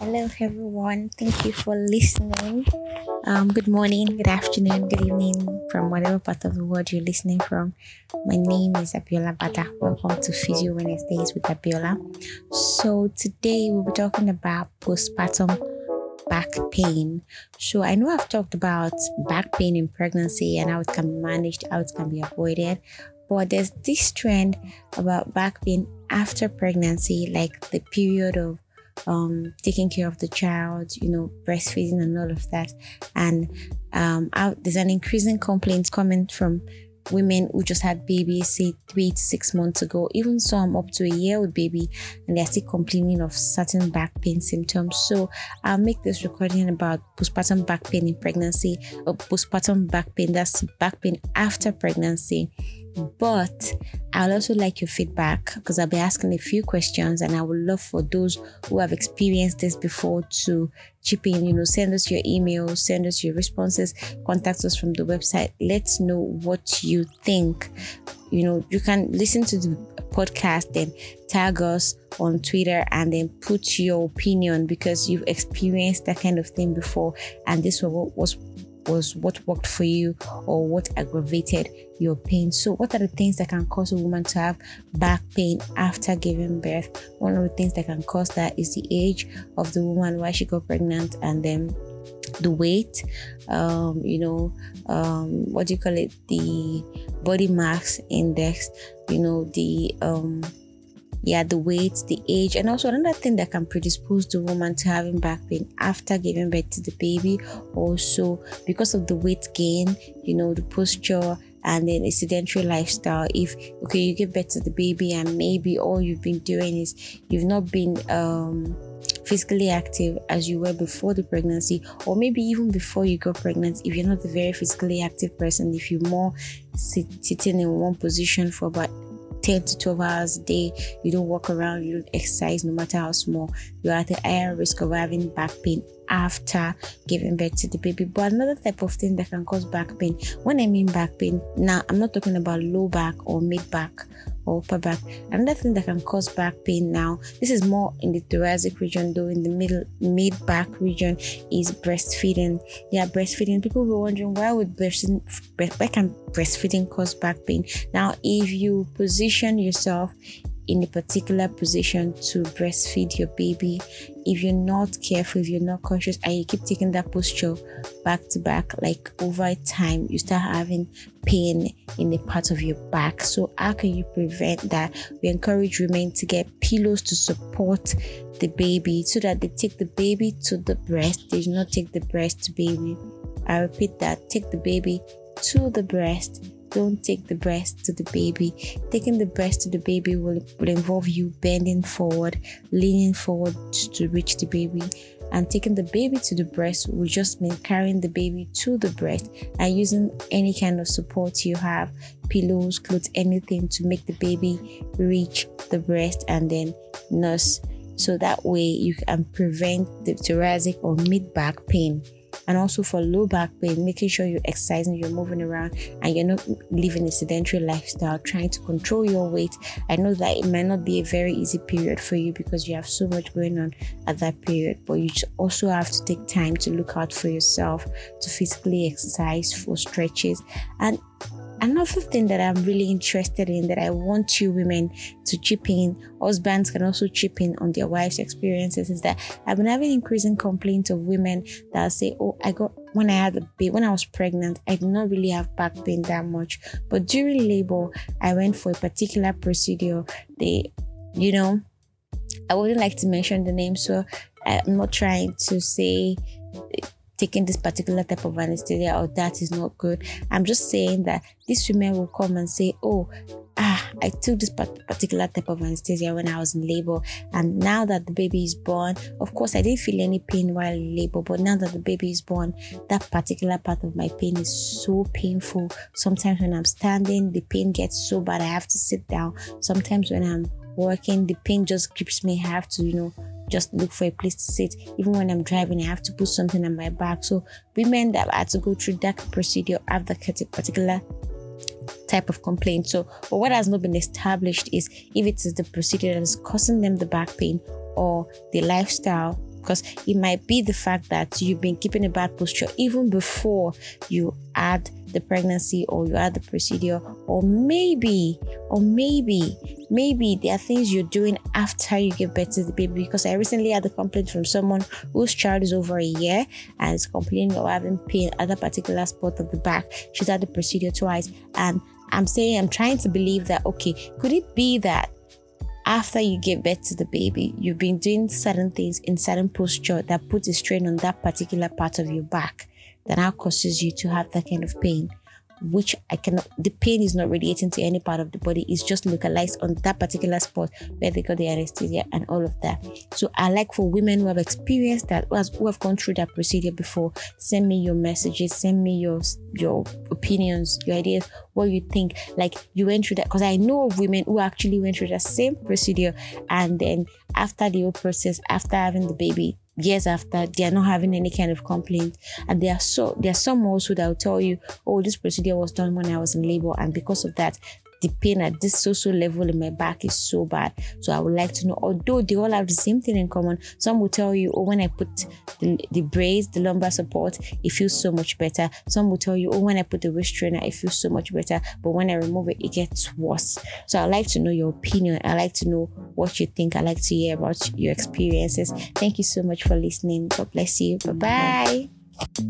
Hello, everyone. Thank you for listening. Um, good morning, good afternoon, good evening from whatever part of the world you're listening from. My name is Abiola Bata. Welcome to Physio Wednesdays with Abiola. So, today we'll be talking about postpartum back pain. So, I know I've talked about back pain in pregnancy and how it can be managed, how it can be avoided. But there's this trend about back pain after pregnancy, like the period of um, taking care of the child, you know, breastfeeding and all of that. And um, out, there's an increasing complaint coming from women who just had babies, say three to six months ago, even some up to a year old baby, and they're still complaining of certain back pain symptoms. So I'll make this recording about postpartum back pain in pregnancy or postpartum back pain, that's back pain after pregnancy but I'd also like your feedback because I'll be asking a few questions and I would love for those who have experienced this before to chip in, you know, send us your emails, send us your responses, contact us from the website. Let's know what you think. You know, you can listen to the podcast and tag us on Twitter and then put your opinion because you've experienced that kind of thing before and this was was what worked for you or what aggravated your pain. So, what are the things that can cause a woman to have back pain after giving birth? One of the things that can cause that is the age of the woman, why she got pregnant, and then the weight, um, you know, um, what do you call it? The body mass index, you know, the um, yeah, the weight, the age, and also another thing that can predispose the woman to having back pain after giving birth to the baby. Also, because of the weight gain, you know, the posture and then a sedentary lifestyle. If okay, you give birth to the baby, and maybe all you've been doing is you've not been um physically active as you were before the pregnancy, or maybe even before you got pregnant, if you're not a very physically active person, if you're more sit- sitting in one position for about 10 to 12 hours a day, you don't walk around, you don't exercise no matter how small, you're at a higher risk of having back pain after giving birth to the baby. But another type of thing that can cause back pain, when I mean back pain, now I'm not talking about low back or mid back or upper back. Another thing that can cause back pain now, this is more in the thoracic region, though in the middle mid back region is breastfeeding. Yeah, breastfeeding. People were wondering why would breastfeeding breast, why can breastfeeding cause back pain? Now, if you position yourself in a particular position to breastfeed your baby, if you're not careful, if you're not conscious, and you keep taking that posture back to back, like over time, you start having pain in the part of your back. So, how can you prevent that? We encourage women to get pillows to support the baby so that they take the baby to the breast, they do not take the breast to baby. I repeat that take the baby to the breast don't take the breast to the baby. Taking the breast to the baby will, will involve you bending forward, leaning forward to reach the baby. And taking the baby to the breast will just mean carrying the baby to the breast and using any kind of support you have pillows, clothes, anything to make the baby reach the breast and then nurse. So that way you can prevent the thoracic or mid back pain and also for low back pain, making sure you're exercising, you're moving around, and you're not living a sedentary lifestyle, trying to control your weight. I know that it might not be a very easy period for you because you have so much going on at that period, but you also have to take time to look out for yourself, to physically exercise, for stretches, and Another thing that I'm really interested in that I want you women to chip in, husbands can also chip in on their wives' experiences is that I've been having increasing complaints of women that say, Oh, I got when I had a baby, when I was pregnant, I did not really have back pain that much. But during labor, I went for a particular procedure. They, you know, I wouldn't like to mention the name, so I'm not trying to say taking this particular type of anesthesia or that is not good. I'm just saying that these women will come and say, Oh, ah, I took this particular type of anesthesia when I was in labor, and now that the baby is born, of course, I didn't feel any pain while in labor, but now that the baby is born, that particular part of my pain is so painful. Sometimes when I'm standing, the pain gets so bad I have to sit down. Sometimes when I'm working, the pain just grips me. I have to, you know, just look for a place to sit. Even when I'm driving, I have to put something on my back. So women that had to go through that procedure have that particular type of complaint. So, but what has not been established is if it is the procedure that is causing them the back pain or the lifestyle because it might be the fact that you've been keeping a bad posture even before you had the pregnancy or you had the procedure or maybe or maybe maybe there are things you're doing after you give birth to the baby. Because i recently had a complaint from someone whose child is over a year and is complaining of having pain at a particular spot of the back. She's had the procedure twice. And i'm saying i'm trying to believe that okay could it be that after you give birth to the baby, you've been doing certain things in certain posture that puts a strain on that particular part of your back that now causes you to have that kind of pain which I cannot, the pain is not radiating to any part of the body, it's just localized on that particular spot where they got the anesthesia and all of that. So I like for women who have experienced that, who, has, who have gone through that procedure before, send me your messages, send me your your opinions, your ideas, what you think. Like you went through that because I know of women who actually went through the same procedure and then after the whole process, after having the baby, years after they are not having any kind of complaint and there are so there are some also that will tell you oh this procedure was done when i was in labor and because of that the pain at this social level in my back is so bad. So I would like to know, although they all have the same thing in common, some will tell you, oh, when I put the, the brace, the lumbar support, it feels so much better. Some will tell you, oh, when I put the waist trainer, it feels so much better. But when I remove it, it gets worse. So I like to know your opinion. I like to know what you think. I like to hear about your experiences. Thank you so much for listening. God bless you. Bye bye.